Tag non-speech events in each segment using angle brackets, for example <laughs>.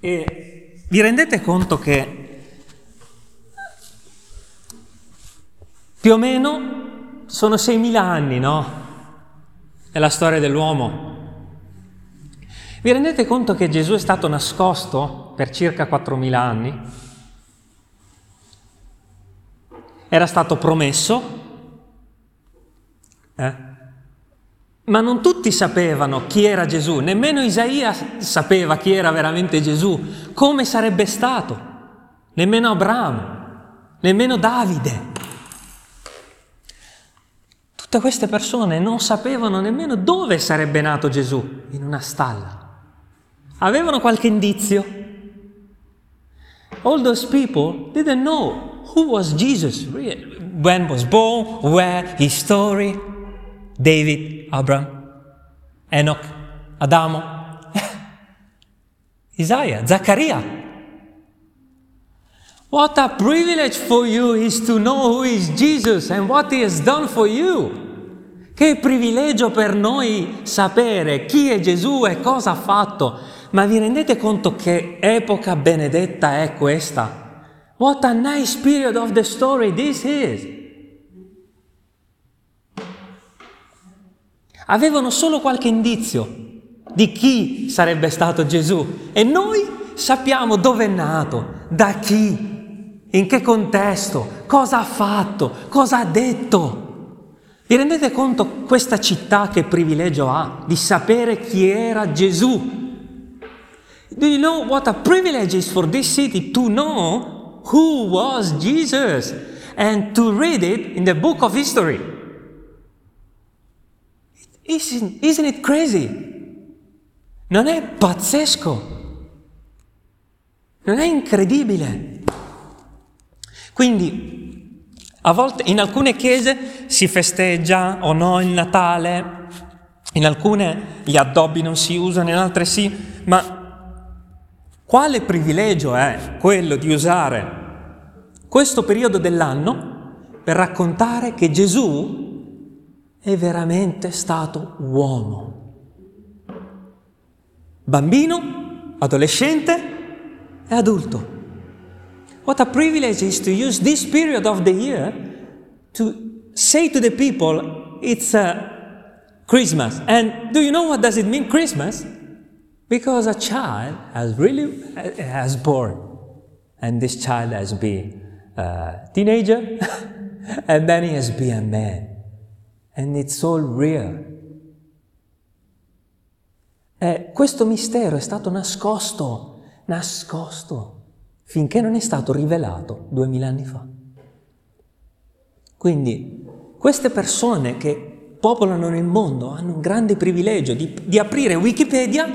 E vi rendete conto che più o meno sono 6.000 anni, no? È la storia dell'uomo. Vi rendete conto che Gesù è stato nascosto per circa 4.000 anni? Era stato promesso, eh? Ma non tutti sapevano chi era Gesù, nemmeno Isaia sapeva chi era veramente Gesù, come sarebbe stato, nemmeno Abramo, nemmeno Davide. Tutte queste persone non sapevano nemmeno dove sarebbe nato Gesù, in una stalla. Avevano qualche indizio. All those people didn't know who was Jesus, when was born, where, his story. David, Abraham, Enoch, Adamo, <laughs> Isaiah, Zaccaria. What a privilege for you is to know who is Jesus and what he has done for you. Che privilegio per noi sapere chi è Gesù e cosa ha fatto. Ma vi rendete conto che epoca benedetta è questa? What a nice period of the story this is. Avevano solo qualche indizio di chi sarebbe stato Gesù e noi sappiamo dove è nato, da chi, in che contesto, cosa ha fatto, cosa ha detto. Vi rendete conto questa città che privilegio ha di sapere chi era Gesù? Do you know what a privilege is for this city to know who was Jesus and to read it in the book of history? Isn't, isn't it crazy? Non è pazzesco? Non è incredibile? Quindi a volte in alcune chiese si festeggia o no il Natale, in alcune gli addobbi non si usano, in altre sì, ma quale privilegio è quello di usare questo periodo dell'anno per raccontare che Gesù è veramente stato uomo? Bambino, adolescente e adulto. What a privilege is to use this period of the year to say to the people it's uh, Christmas. And do you know what does it mean Christmas? Because a child has really has born, and this child has been a teenager, <laughs> and then he has been a man, and it's all real. Eh, questo mistero è stato nascosto, nascosto finché non è stato rivelato duemila anni fa. Quindi queste persone che popolano il mondo hanno un grande privilegio di, di aprire Wikipedia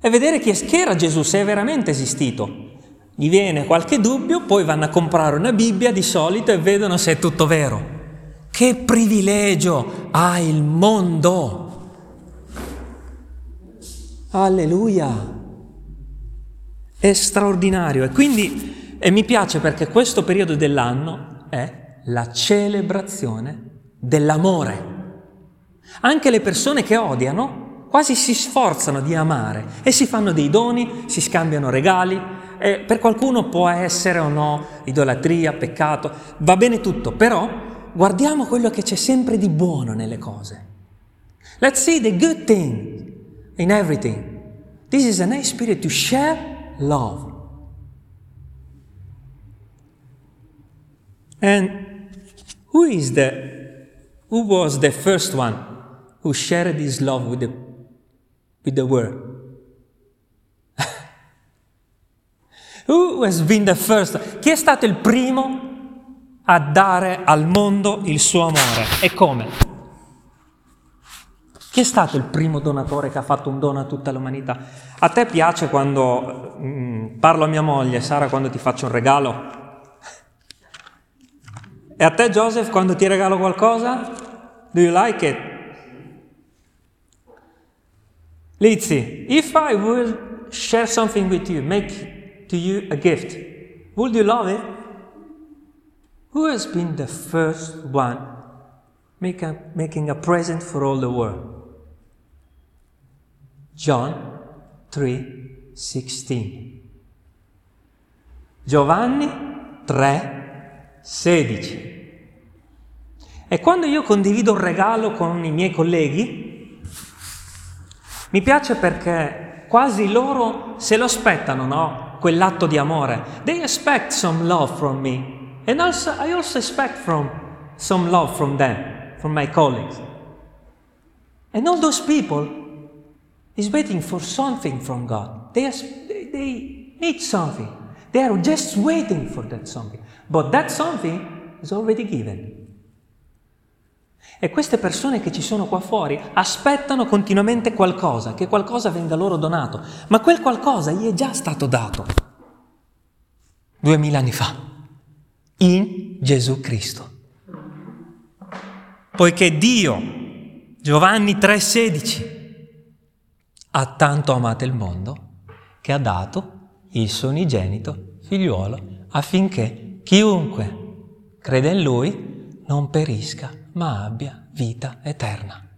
e vedere chi, chi era Gesù, se è veramente esistito. Gli viene qualche dubbio, poi vanno a comprare una Bibbia di solito e vedono se è tutto vero. Che privilegio ha il mondo! Alleluia! È straordinario e quindi e mi piace perché questo periodo dell'anno è la celebrazione dell'amore. Anche le persone che odiano quasi si sforzano di amare e si fanno dei doni, si scambiano regali. Per qualcuno può essere o no idolatria, peccato, va bene tutto, però guardiamo quello che c'è sempre di buono nelle cose. Let's see the good thing in everything. This is a nice spirit to share love. And who is the who was the first one who shared his love with the with the world? <laughs> who has been the first? Chi è stato il primo a dare al mondo il suo amore e come? Chi è stato il primo donatore che ha fatto un dono a tutta l'umanità? A te piace quando mm, parlo a mia moglie, Sara, quando ti faccio un regalo? E a te, Joseph, quando ti regalo qualcosa? Do you like it? Lizzie, if I will share something with you, make to you a gift, would you love it? Who has been the first one make a, making a present for all the world? John 3 16. Giovanni 3, 16. E quando io condivido un regalo con i miei colleghi, mi piace perché quasi loro se lo aspettano, no? Quell'atto di amore. They expect some love from me. And also, I also expect from some love from them, from my colleagues. And all those people is waiting for something from God. They, they need something. They are just waiting for that something. But that something is already given. E queste persone che ci sono qua fuori aspettano continuamente qualcosa, che qualcosa venga loro donato, ma quel qualcosa gli è già stato dato duemila anni fa, in Gesù Cristo. Poiché Dio, Giovanni 3:16, ha tanto amato il mondo che ha dato il suo unigenito figliuolo affinché chiunque crede in lui non perisca ma abbia vita eterna.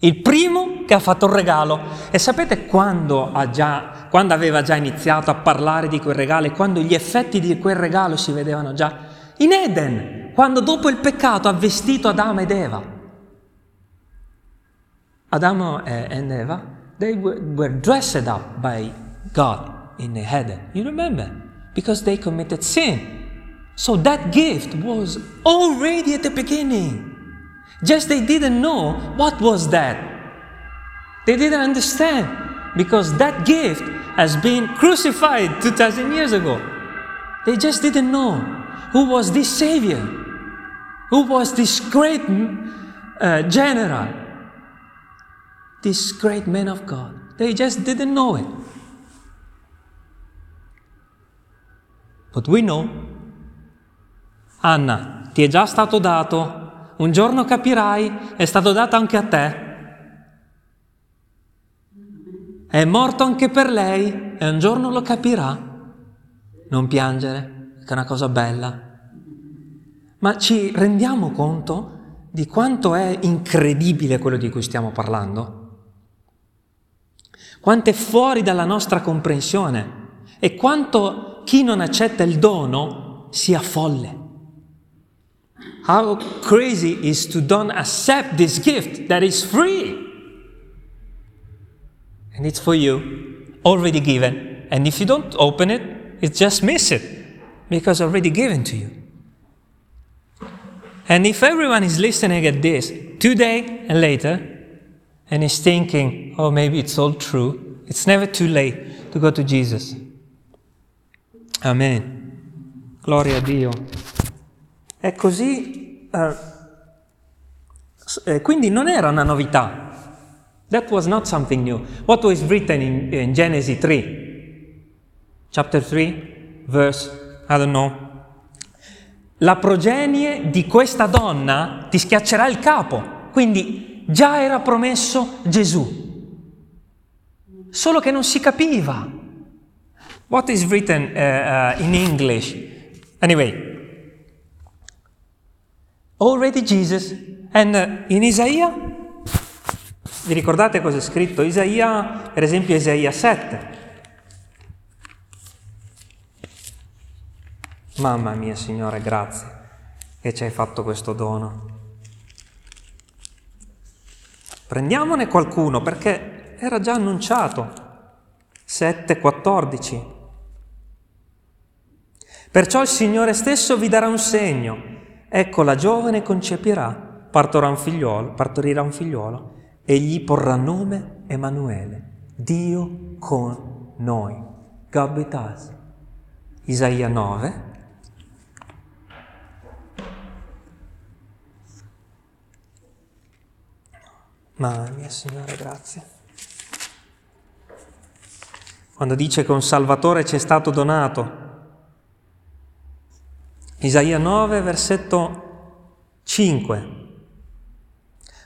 Il primo che ha fatto il regalo. E sapete quando, già, quando aveva già iniziato a parlare di quel regalo e quando gli effetti di quel regalo si vedevano già? In Eden, quando dopo il peccato ha vestito Adamo ed Eva. Adamo and Eva, they were dressed up by God in Eden. You remember? Because they committed sin. So that gift was already at the beginning. Just they didn't know what was that. They didn't understand because that gift has been crucified 2000 years ago. They just didn't know who was this Savior, who was this great uh, general, this great man of God. They just didn't know it. But we know Anna, ti è già stato dato, un giorno capirai, è stato dato anche a te. È morto anche per lei e un giorno lo capirà. Non piangere, che è una cosa bella. Ma ci rendiamo conto di quanto è incredibile quello di cui stiamo parlando? Quanto è fuori dalla nostra comprensione e quanto chi non accetta il dono sia folle. How crazy is to don't accept this gift that is free. And it's for you, already given. And if you don't open it, you just miss it because already given to you. And if everyone is listening at this today and later and is thinking, oh, maybe it's all true, it's never too late to go to Jesus. Amen. Gloria a Dio. È così, eh, quindi non era una novità. That was not something new. What was written in, in Genesis 3, chapter 3, verse, I don't know. La progenie di questa donna ti schiaccerà il capo. Quindi già era promesso Gesù. Solo che non si capiva. What is written uh, uh, in English? Anyway, already Jesus. And uh, in Isaia, vi ricordate cosa è scritto? Isaia, per esempio Isaia 7. Mamma mia, Signore, grazie che ci hai fatto questo dono. Prendiamone qualcuno perché era già annunciato. 7,14. Perciò il Signore stesso vi darà un segno Ecco la giovane concepirà, partorà un figliolo, partorirà un figliolo e gli porrà nome Emanuele, Dio con noi. God. Isaia 9. Ma mia Signore, grazie. Quando dice che un Salvatore ci è stato donato, Isaia 9, versetto 5.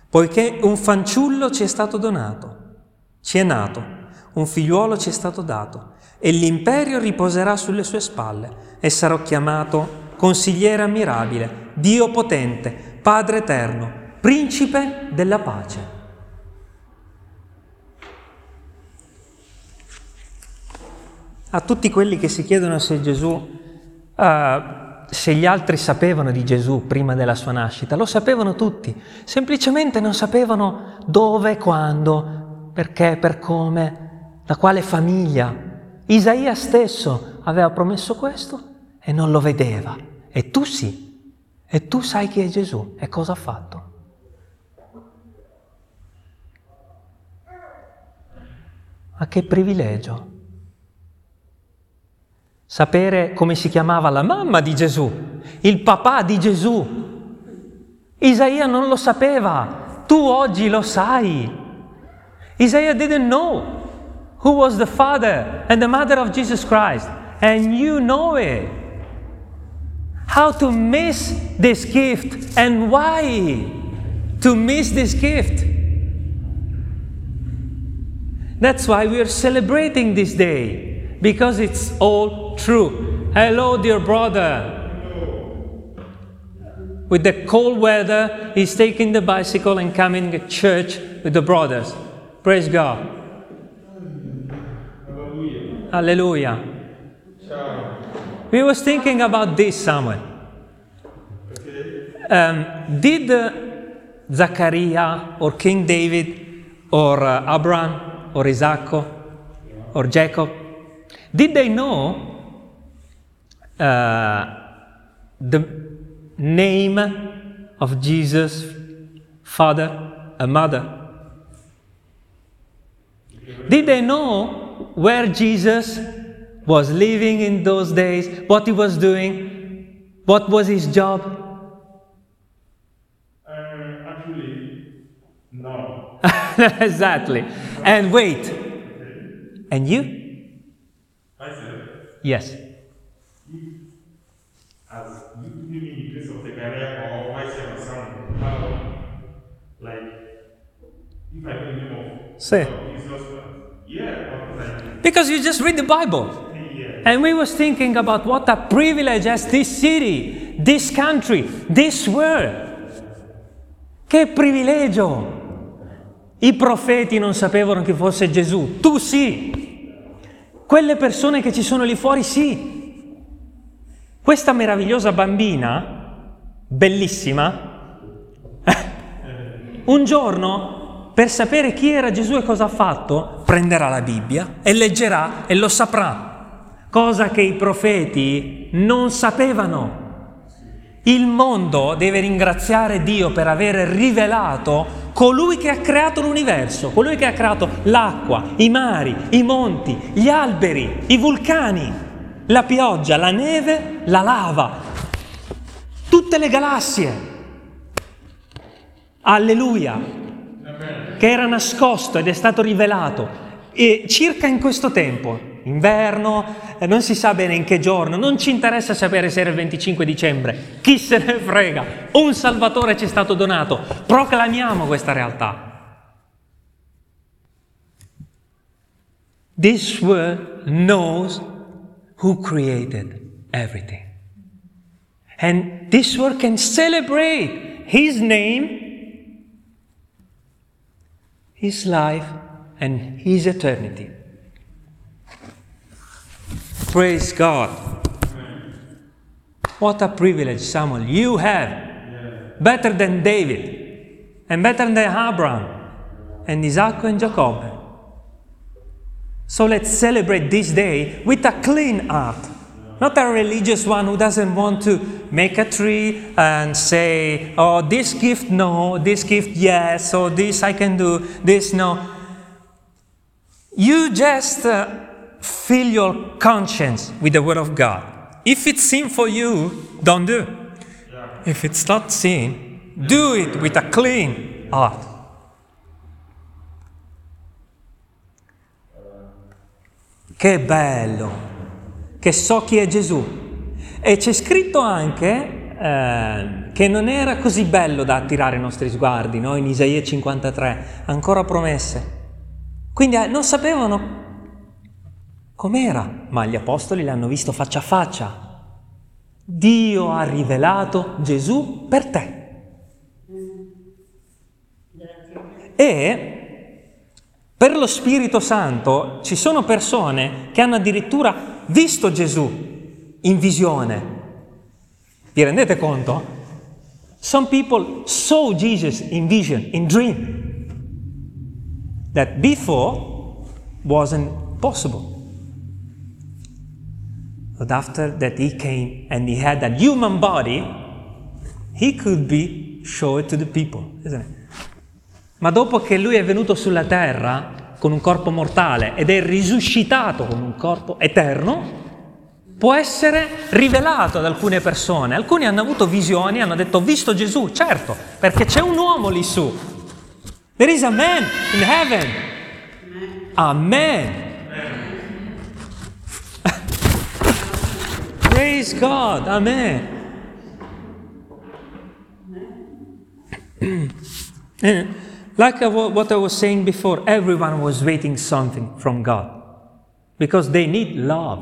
Poiché un fanciullo ci è stato donato, ci è nato, un figliuolo ci è stato dato, e l'imperio riposerà sulle sue spalle, e sarò chiamato consigliere ammirabile, Dio potente, Padre eterno, principe della pace. a tutti quelli che si chiedono se Gesù, uh, se gli altri sapevano di Gesù prima della sua nascita, lo sapevano tutti, semplicemente non sapevano dove, quando, perché, per come, da quale famiglia. Isaia stesso aveva promesso questo e non lo vedeva, e tu sì, e tu sai chi è Gesù e cosa ha fatto. Ma che privilegio! Sapere come si chiamava la mamma di Gesù, il papà di Gesù. Isaia non lo sapeva, tu oggi lo sai. Isaiah didn't know who was the father and the mother of Jesus Christ, and you know it. How to miss this gift and why to miss this gift. That's why we are celebrating this day, because it's all true. Hello, dear brother. With the cold weather, he's taking the bicycle and coming to church with the brothers. Praise God. Hallelujah. We was thinking about this, Samuel. Um, did uh, Zachariah or King David or uh, Abraham or Isaac or Jacob, did they know uh, the name of Jesus' father and mother? Did they know where Jesus was living in those days, what he was doing, what was his job? Uh, actually, no. <laughs> exactly. And wait. And you? Yes. As you put me in the place of Zechariah or or son, how, like, if I know the Say. Yeah, Because you just read the Bible. And we was thinking about what a privilege as this city, this country, this world. Che privilegio! I profeti non sapevano chi fosse Gesù, tu sì. Quelle persone che ci sono lì fuori sì. Questa meravigliosa bambina, bellissima, un giorno, per sapere chi era Gesù e cosa ha fatto, prenderà la Bibbia e leggerà e lo saprà, cosa che i profeti non sapevano. Il mondo deve ringraziare Dio per aver rivelato colui che ha creato l'universo, colui che ha creato l'acqua, i mari, i monti, gli alberi, i vulcani, la pioggia, la neve, la lava, tutte le galassie. Alleluia, che era nascosto ed è stato rivelato. E circa in questo tempo, inverno, eh, non si sa bene in che giorno, non ci interessa sapere se era il 25 dicembre, chi se ne frega, un Salvatore ci è stato donato, proclamiamo questa realtà. This world knows who created everything. And this world can celebrate His name, His life, and His eternity. Praise God. What a privilege, Samuel, you have. Better than David, and better than Abraham, and Isaac and Jacob. So let's celebrate this day with a clean heart. Not a religious one who doesn't want to make a tree and say, oh, this gift no, this gift yes, or this I can do, this no. You just uh, fill your conscience with the Word of God. If it's sin for you, don't do. If it's not sin, do it with a clean heart. Che bello, che so chi è Gesù. E c'è scritto anche eh, che non era così bello da attirare i nostri sguardi, no? in Isaia 53, ancora promesse. Quindi eh, non sapevano com'era, ma gli apostoli l'hanno visto faccia a faccia. Dio ha rivelato Gesù per te. E Per lo Spirito Santo ci sono persone che hanno addirittura visto Gesù in visione. Vi rendete conto? Some people saw Jesus in vision, in dream, that before wasn't possible. But after that he came and he had a human body, he could be shown to the people, isn't it? Ma dopo che lui è venuto sulla terra con un corpo mortale ed è risuscitato con un corpo eterno, può essere rivelato ad alcune persone. Alcuni hanno avuto visioni, hanno detto ho visto Gesù, certo, perché c'è un uomo lì su. There is a man in heaven. Amen. Praise God. Amen. <clears throat> like what I was saying before, everyone was waiting something from God because they need love.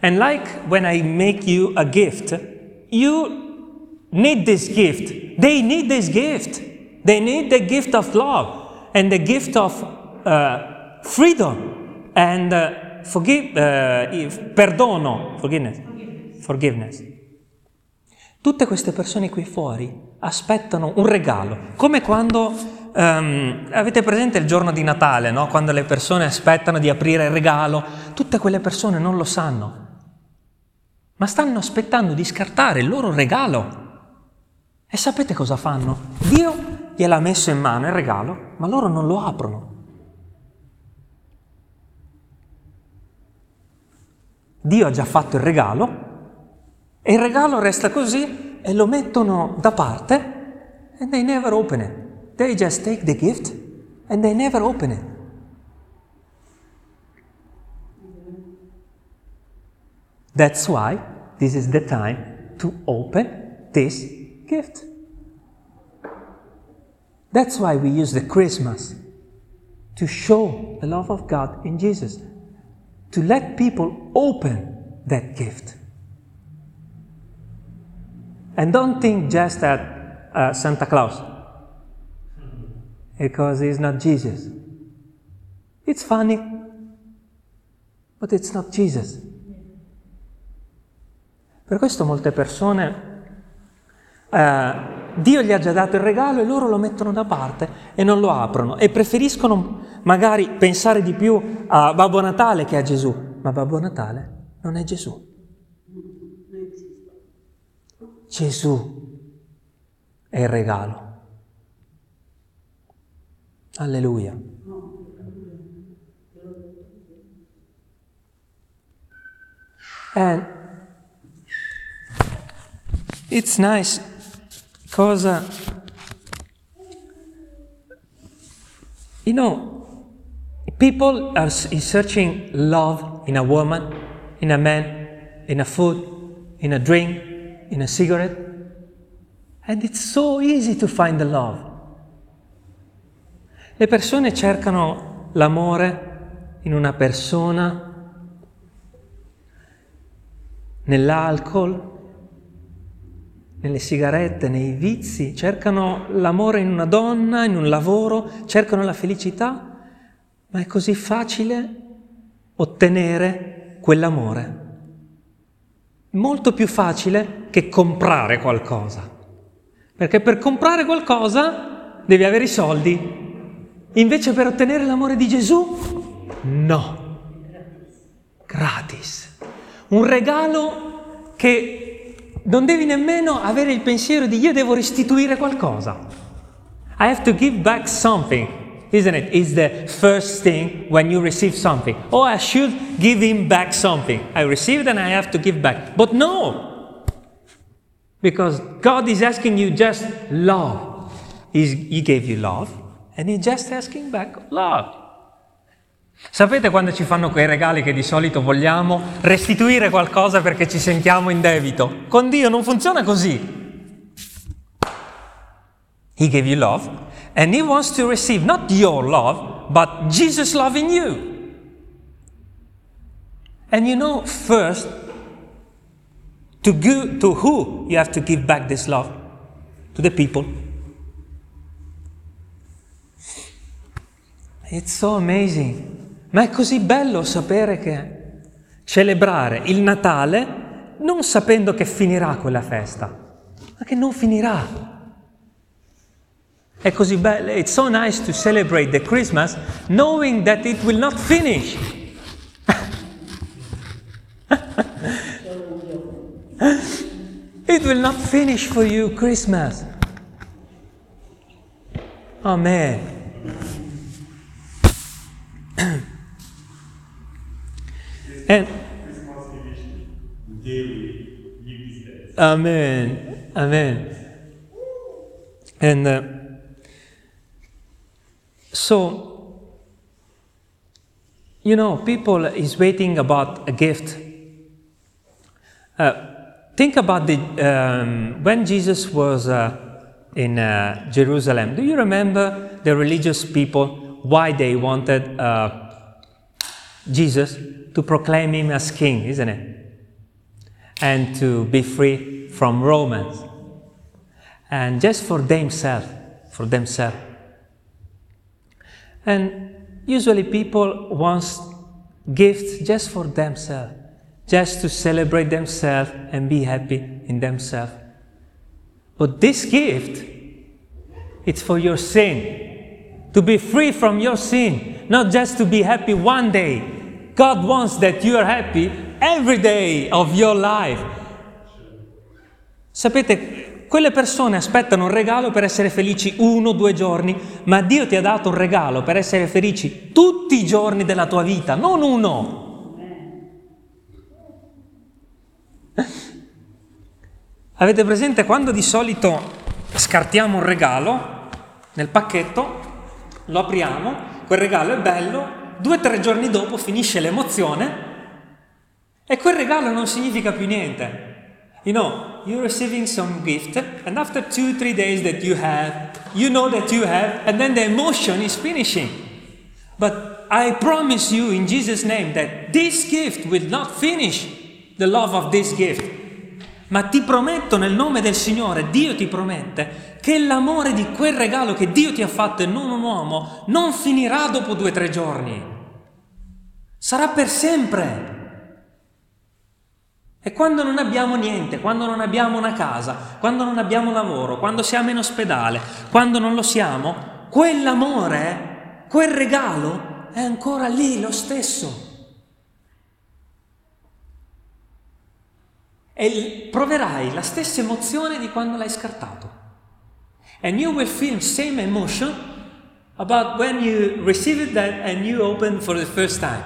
And like when I make you a gift, you need this gift. They need this gift. They need the gift of love and the gift of uh, freedom and uh, forgive, uh, perdono, forgiveness. Forgiveness. Tutte queste persone qui fuori aspettano un regalo, come quando um, avete presente il giorno di Natale, no? quando le persone aspettano di aprire il regalo, tutte quelle persone non lo sanno, ma stanno aspettando di scartare il loro regalo. E sapete cosa fanno? Dio gliel'ha messo in mano il regalo, ma loro non lo aprono. Dio ha già fatto il regalo e il regalo resta così e lo mettono da parte and they never open it. They just take the gift and they never open it. That's why this is the time to open this gift. That's why we use the Christmas to show the love of God in Jesus, to let people open that gift. And don't think just at uh, Santa Claus, because he's not Jesus. It's funny, but it's not Jesus. Per questo molte persone, eh, Dio gli ha già dato il regalo e loro lo mettono da parte e non lo aprono e preferiscono magari pensare di più a Babbo Natale che a Gesù, ma Babbo Natale non è Gesù. Gesù è il regalo. Alleluia. And it's nice because, uh, you know, people are searching love in a woman, in a man, in a food, in a drink, in a cigarette. And it's so easy to find the love. Le persone cercano l'amore in una persona, nell'alcol, nelle sigarette, nei vizi, cercano l'amore in una donna, in un lavoro, cercano la felicità, ma è così facile ottenere quell'amore molto più facile che comprare qualcosa. Perché per comprare qualcosa devi avere i soldi. Invece per ottenere l'amore di Gesù, no. Gratis. Un regalo che non devi nemmeno avere il pensiero di io devo restituire qualcosa. I have to give back something isn't it? Is the first thing when you receive something. Oh, I should give him back something. I received and I have to give back. But no! Because God is asking you just love. He's, he gave you love and He's just asking back love. Sapete quando ci fanno quei regali che di solito vogliamo restituire qualcosa perché ci sentiamo in debito? Con Dio non funziona così. He gave you love, and He wants to receive not your love, but Jesus' love in you. And you know, first, to, go, to who you have to give back this love? To the people. It's so amazing. Ma è così bello sapere che celebrare il Natale non sapendo che finirà quella festa, ma che non finirà. È così bello, it's so nice to celebrate the Christmas knowing that it will not finish. it will not finish for you Christmas. Amen. and. Amen. Amen. And uh, so, you know, people is waiting about a gift. Uh, think about the um, when Jesus was uh, in uh, Jerusalem. Do you remember the religious people why they wanted uh, Jesus to proclaim him as king, isn't it? and to be free from Romans. And just for themselves, for themselves. And usually people want gifts just for themselves, just to celebrate themselves and be happy in themselves. But this gift, it's for your sin, to be free from your sin, not just to be happy one day. God wants that you are happy every day of your life. Sapete, quelle persone aspettano un regalo per essere felici uno o due giorni, ma Dio ti ha dato un regalo per essere felici tutti i giorni della tua vita, non uno. <laughs> Avete presente quando di solito scartiamo un regalo nel pacchetto, lo apriamo, quel regalo è bello, due o tre giorni dopo finisce l'emozione e quel regalo non significa più niente. You know, you're receiving some gift, and after two, three days that you have, you know that you have, and then the emotion is finishing. But I promise you in Jesus' name that this gift will not finish the love of this gift. Ma ti prometto nel nome del Signore, Dio ti promette, che l'amore di quel regalo che Dio ti ha fatto e non un uomo non finirà dopo due o tre giorni. Sarà per sempre. E quando non abbiamo niente, quando non abbiamo una casa, quando non abbiamo lavoro, quando siamo in ospedale, quando non lo siamo, quell'amore, quel regalo è ancora lì lo stesso. E proverai la stessa emozione di quando l'hai scartato. And you will feel same emotion about when you received that and you opened for the first time.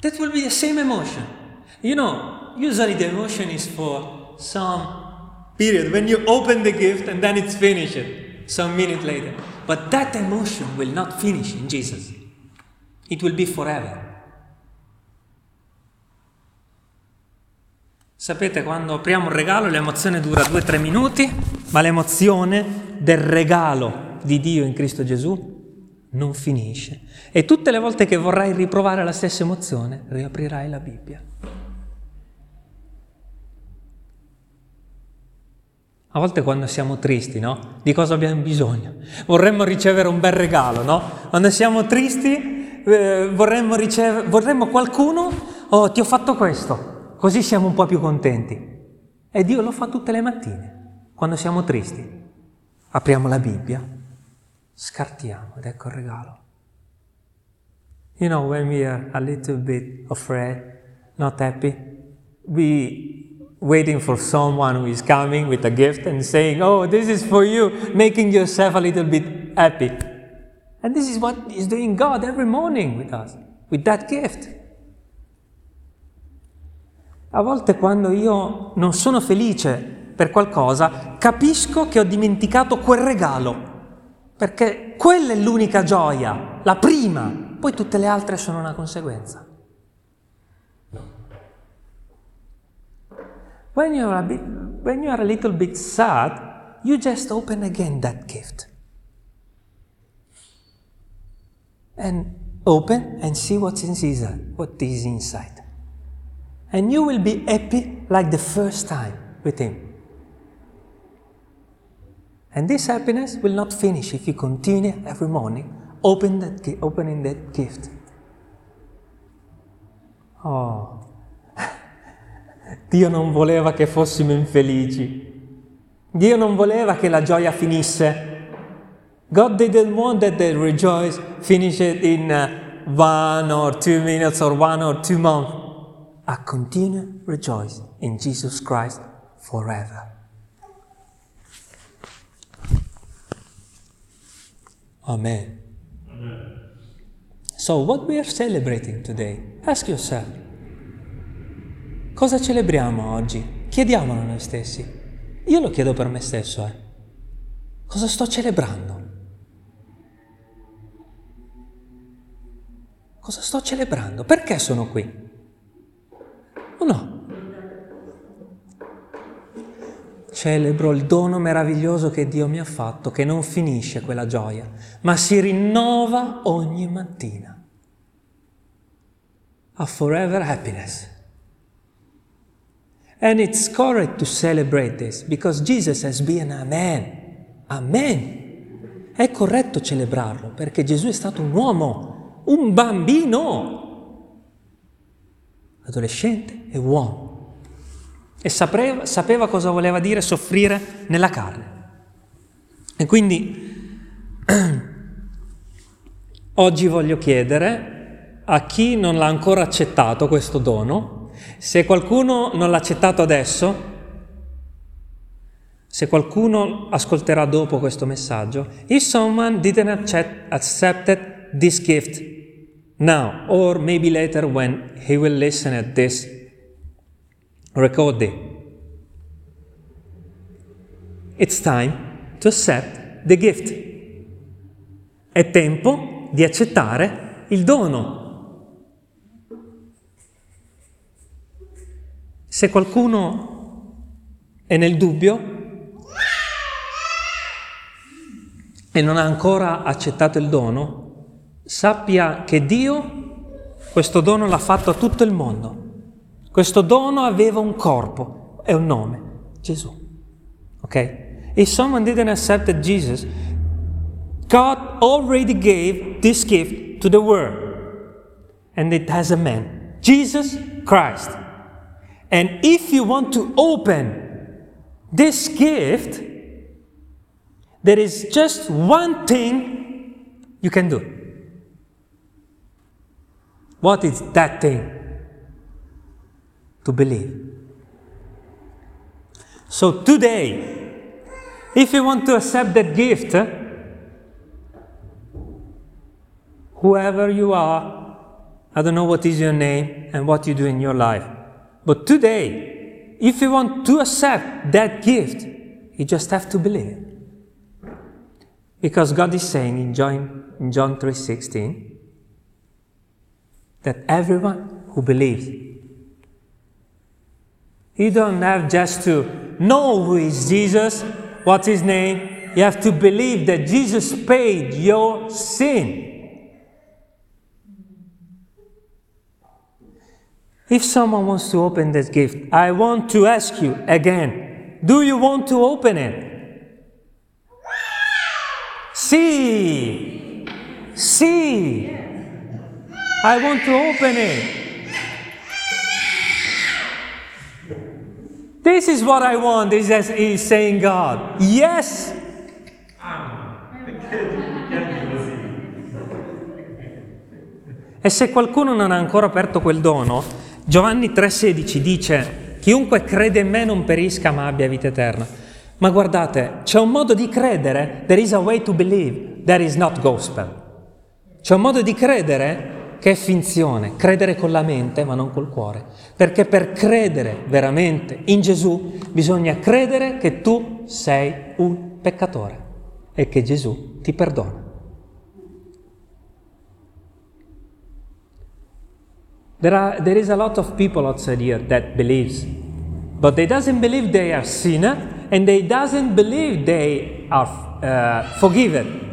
That will be the same emotion. You know, usually the emotion is for some period when you open the gift and then it's finished some minute later. But that emotion will not finish in Jesus. It will be forever. Sapete, quando apriamo un regalo l'emozione dura 2-3 minuti, ma l'emozione del regalo di Dio in Cristo Gesù non finisce. E tutte le volte che vorrai riprovare la stessa emozione, riaprirai la Bibbia. A volte quando siamo tristi, no? Di cosa abbiamo bisogno? Vorremmo ricevere un bel regalo, no? Quando siamo tristi eh, vorremmo, ricevere, vorremmo qualcuno, oh ti ho fatto questo, così siamo un po' più contenti. E Dio lo fa tutte le mattine, quando siamo tristi. Apriamo la Bibbia, scartiamo ed ecco il regalo. You know, when we are a little bit afraid, not happy, we waiting for someone who is coming with a gift and saying, Oh, this is for you, making yourself a little bit happy. And this is what is doing God every morning with us, with that gift. A volte quando io non sono felice per qualcosa, capisco che ho dimenticato quel regalo, perché quella è l'unica gioia, la prima, poi tutte le altre sono una conseguenza. When you, are a bit, when you are a little bit sad, you just open again that gift. And open and see what's inside, what is inside. And you will be happy like the first time with Him. And this happiness will not finish if you continue every morning open that opening that gift. Oh, Dio non voleva che fossimo infelici. Dio non voleva che la gioia finisse. God didn't want that the rejoice finish in uh, one or two minutes or one or two months. I continue rejoice in Jesus Christ forever. Amen. So, what we are celebrating today? Ask yourself. Cosa celebriamo oggi? Chiediamolo a noi stessi. Io lo chiedo per me stesso, eh. Cosa sto celebrando? Cosa sto celebrando? Perché sono qui? O no? Celebro il dono meraviglioso che Dio mi ha fatto, che non finisce quella gioia, ma si rinnova ogni mattina. A forever happiness. And it's correct to celebrate this because Jesus has been a man. Amen. È corretto celebrarlo perché Gesù è stato un uomo, un bambino, adolescente e uomo. E sapeva, sapeva cosa voleva dire soffrire nella carne. E quindi <clears throat> oggi voglio chiedere a chi non l'ha ancora accettato questo dono, se qualcuno non l'ha accettato adesso, se qualcuno ascolterà dopo questo messaggio, if someone didn't accept, accept this gift now, or maybe later when he will listen at this recording, it's time to accept the gift. È tempo di accettare il dono. Se qualcuno è nel dubbio e non ha ancora accettato il dono, sappia che Dio questo dono l'ha fatto a tutto il mondo. Questo dono aveva un corpo e un nome, Gesù. Ok? If someone didn't accept Jesus, God already gave this gift to the world. And it has a man, Jesus Christ. And if you want to open this gift, there is just one thing you can do. What is that thing? To believe. So today, if you want to accept that gift, whoever you are, I don't know what is your name and what you do in your life. But today, if you want to accept that gift, you just have to believe. Because God is saying in John, in John 3:16 that everyone who believes you don't have just to know who is Jesus, what's his name. You have to believe that Jesus paid your sin. If someone wants to open this gift, I want to ask you again do you want to open it? See, see, I want to open it. This is what I want, is, is saying God. Yes, E se qualcuno non ha ancora aperto quel dono, Giovanni 3:16 dice, chiunque crede in me non perisca ma abbia vita eterna. Ma guardate, c'è un modo di credere, there is a way to believe, that is not gospel. C'è un modo di credere che è finzione, credere con la mente ma non col cuore. Perché per credere veramente in Gesù bisogna credere che tu sei un peccatore e che Gesù ti perdona. There, are, there is a lot of people outside here that believes, but they doesn't believe they are sinner and they doesn't believe they are uh, forgiven.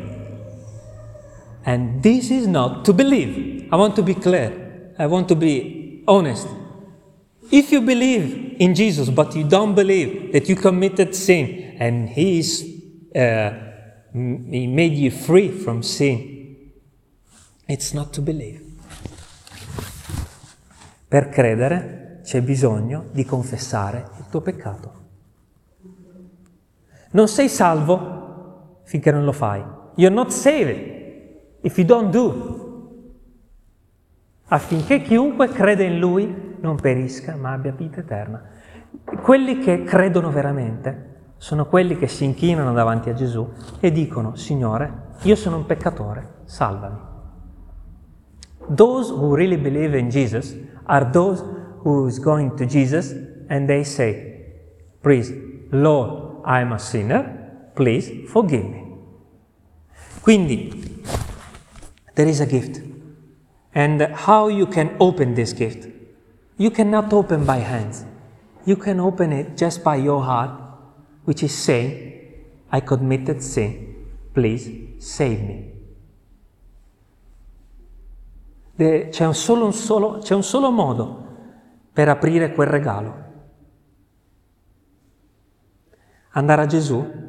And this is not to believe. I want to be clear. I want to be honest. If you believe in Jesus, but you don't believe that you committed sin and He is, uh, He made you free from sin, It's not to believe. Per credere c'è bisogno di confessare il tuo peccato. Non sei salvo finché non lo fai. You're not saved if you don't do. Affinché chiunque crede in Lui non perisca, ma abbia vita eterna. Quelli che credono veramente sono quelli che si inchinano davanti a Gesù e dicono, Signore, io sono un peccatore, salvami. Those who really believe in Jesus are those who is going to Jesus and they say, please, Lord, I am a sinner, please forgive me. Quindi, there is a gift. And how you can open this gift? You cannot open by hands. You can open it just by your heart, which is saying, I committed sin, please save me. C'è un, solo, un solo, c'è un solo modo per aprire quel regalo. Andare a Gesù.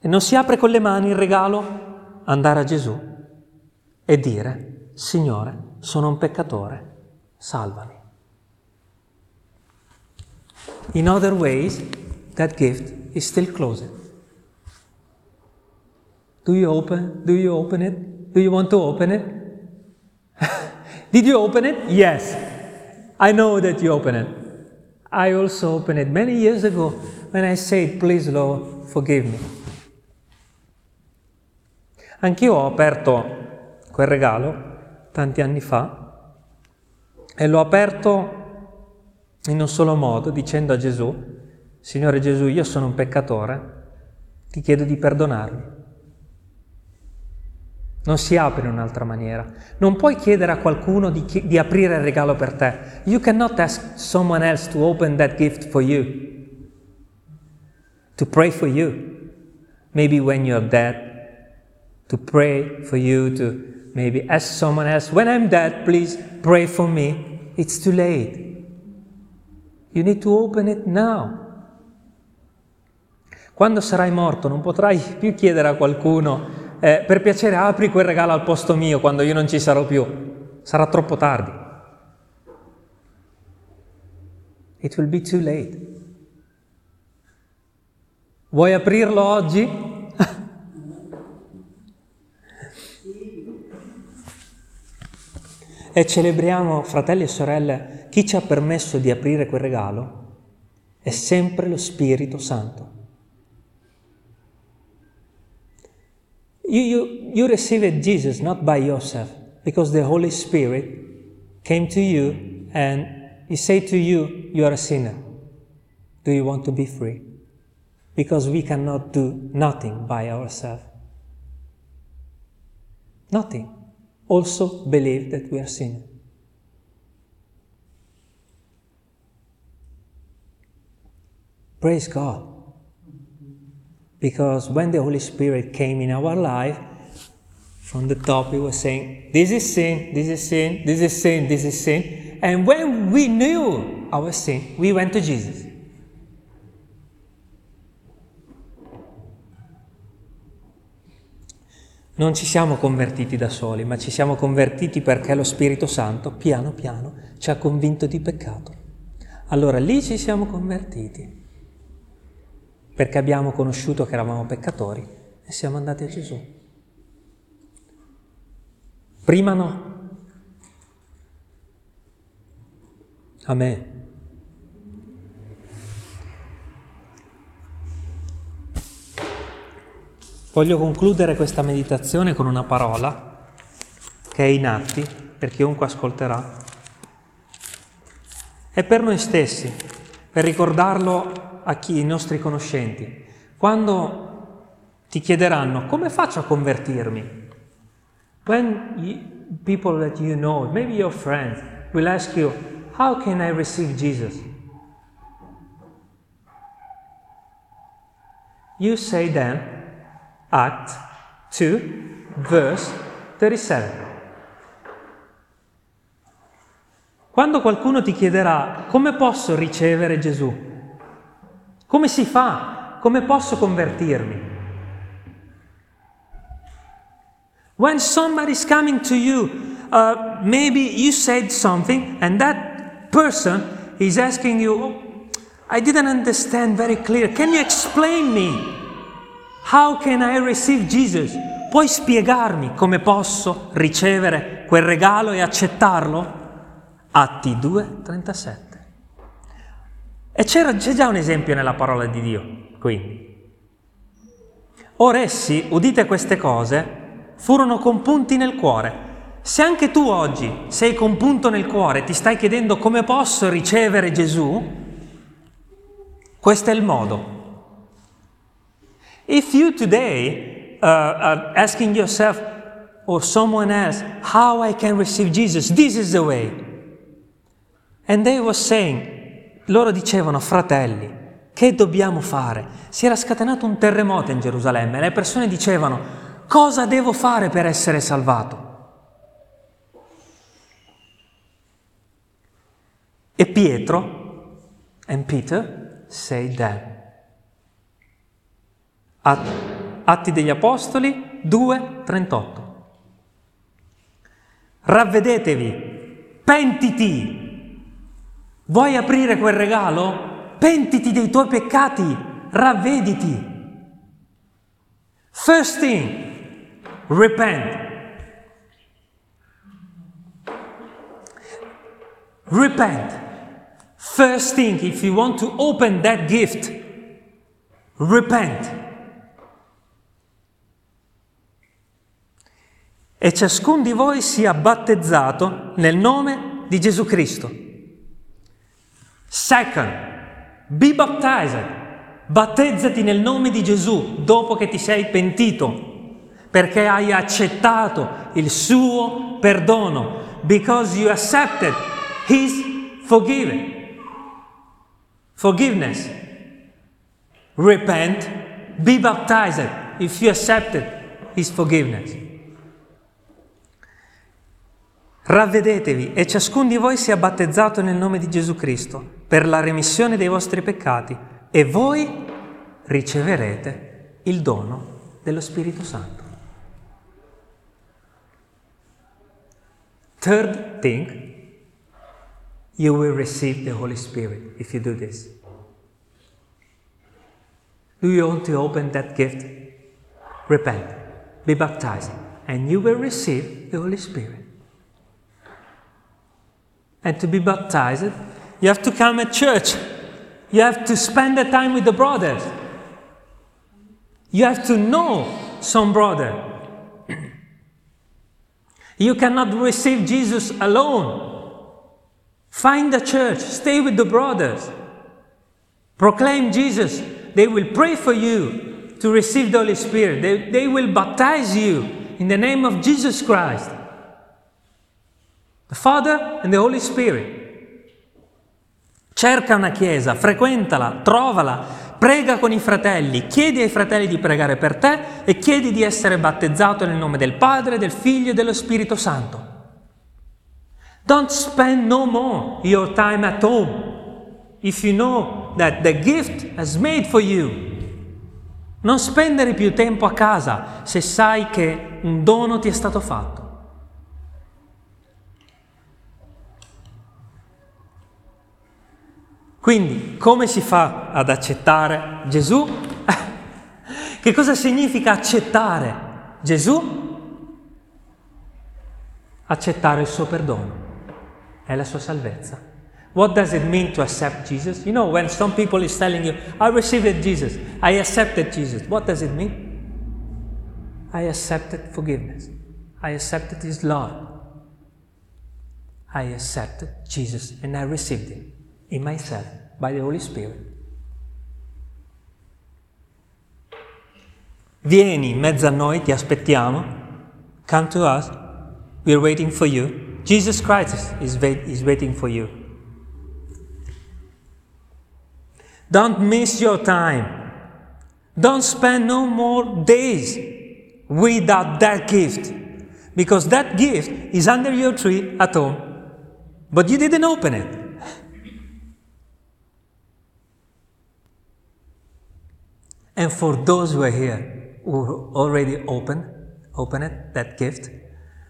E non si apre con le mani il regalo, andare a Gesù e dire, Signore, sono un peccatore, salvami. In other ways, that gift is still closed. Do you open? Do you open it? Do you want to open it? <laughs> Did you open it? Yes. I know that you open it. I also opened it many years ago when I said, Please, Lord, forgive me. Anch'io ho aperto quel regalo tanti anni fa e l'ho aperto in un solo modo, dicendo a Gesù, Signore Gesù, io sono un peccatore, ti chiedo di perdonarmi. Non si apre in un'altra maniera. Non puoi chiedere a qualcuno di, di, aprire il regalo per te. You cannot ask someone else to open that gift for you. To pray for you. Maybe when you're dead. To pray for you, to maybe ask someone else, when I'm dead, please pray for me. It's too late. You need to open it now. Quando sarai morto non potrai più chiedere a qualcuno eh, per piacere apri quel regalo al posto mio quando io non ci sarò più. Sarà troppo tardi. It will be too late. Vuoi aprirlo oggi? e celebriamo, fratelli e sorelle, chi ci ha permesso di aprire quel regalo è sempre lo Spirito Santo. You, you, you received Jesus not by yourself, because the Holy Spirit came to you and He said to you, You are a sinner. Do you want to be free? Because we cannot do nothing by ourselves. Nothing. Also believe that we are sinners. Praise God. Because when the Holy Spirit came in our life, from the top he was saying, This is sin, this is sin, this is sin, this is sin. And when we knew our sin, we went to Jesus. Non ci siamo convertiti da soli, ma ci siamo convertiti perché lo Spirito Santo, piano piano, ci ha convinto di peccato. Allora lì ci siamo convertiti perché abbiamo conosciuto che eravamo peccatori e siamo andati a Gesù. Prima no. Amen. Voglio concludere questa meditazione con una parola che è in atti per chiunque ascolterà. È per noi stessi, per ricordarlo a chi? I nostri conoscenti. Quando ti chiederanno come faccio a convertirmi? When you, people that you know, maybe your friends, will ask you, how can I receive Jesus? You say then, Act 2, verse 37. Quando qualcuno ti chiederà come posso ricevere Gesù, come si fa? Come posso convertirmi? When somebody's coming to you, uh, maybe you said something and that person is asking you, oh, I didn't understand very clear. Can you explain me? How can I receive Jesus? Puoi spiegarmi come posso ricevere quel regalo e accettarlo? Atti 2, 37. E c'era, c'è già un esempio nella parola di Dio, quindi. Or essi, udite queste cose, furono compunti nel cuore. Se anche tu oggi sei compunto nel cuore, ti stai chiedendo come posso ricevere Gesù, questo è il modo. If you today uh, are asking yourself or someone else how I can receive Jesus, this is the way. And they were saying, loro dicevano, fratelli, che dobbiamo fare? Si era scatenato un terremoto in Gerusalemme le persone dicevano, cosa devo fare per essere salvato? E Pietro, and Peter, say that. Atti degli Apostoli 2, 38. Ravvedetevi, pentiti. Vuoi aprire quel regalo? Pentiti dei tuoi peccati, ravvediti. First thing, repent. Repent. First thing, if you want to open that gift, repent. E ciascun di voi sia battezzato nel nome di Gesù Cristo. Second, be baptized. Battezzati nel nome di Gesù dopo che ti sei pentito perché hai accettato il suo perdono, because you accepted his forgiving. Forgiveness. Repent, be baptized if you accepted his forgiveness. Ravvedetevi e ciascun di voi sia battezzato nel nome di Gesù Cristo per la remissione dei vostri peccati e voi riceverete il dono dello Spirito Santo. Third thing, you will receive the Holy Spirit if you do this. Do you want to open that gift? Repent, be baptized, and you will receive the Holy Spirit. And to be baptized, you have to come at church. You have to spend the time with the brothers. You have to know some brother. You cannot receive Jesus alone. Find a church, stay with the brothers, proclaim Jesus. They will pray for you to receive the Holy Spirit. They, they will baptize you in the name of Jesus Christ, the Father and the Holy Spirit. Cerca una chiesa, frequentala, trovala, prega con i fratelli, chiedi ai fratelli di pregare per te e chiedi di essere battezzato nel nome del Padre, del Figlio e dello Spirito Santo. Don't spend no more your time at home if you know that the gift has made for you. Non spendere più tempo a casa se sai che un dono ti è stato fatto. Quindi, come si fa ad accettare Gesù? <laughs> che cosa significa accettare Gesù? Accettare il suo perdono e la sua salvezza. What does it mean to accept Jesus? You know, when some people is telling you, I received Jesus, I accepted Jesus, what does it mean? I accepted forgiveness. I accepted His love. I accepted Jesus and I received Him in myself by the Holy Spirit. Vieni in mezzo a noi, ti aspettiamo. Come to us. We're waiting for you. Jesus Christ is, is waiting for you. Don't miss your time. Don't spend no more days without that gift. Because that gift is under your tree at home, but you didn't open it. And for those who are here, who already opened, Open it, that gift.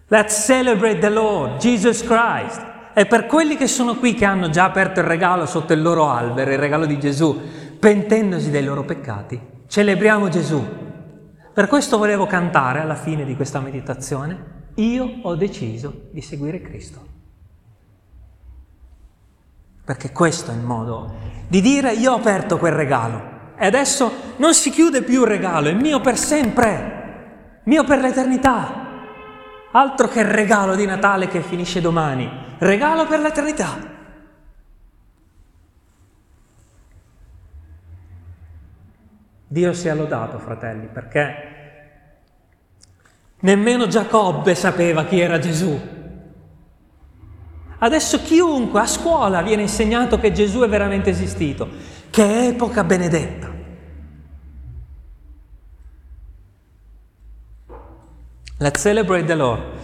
Let's celebrate the Lord, Jesus Christ. E per quelli che sono qui che hanno già aperto il regalo sotto il loro albero, il regalo di Gesù, pentendosi dei loro peccati, celebriamo Gesù. Per questo volevo cantare alla fine di questa meditazione, io ho deciso di seguire Cristo. Perché questo è il modo di dire io ho aperto quel regalo e adesso non si chiude più il regalo, è mio per sempre, mio per l'eternità. Altro che il regalo di Natale che finisce domani, regalo per l'eternità. Dio sia lodato, fratelli, perché nemmeno Giacobbe sapeva chi era Gesù. Adesso chiunque a scuola viene insegnato che Gesù è veramente esistito. Che epoca benedetta! Let's celebrate the Lord.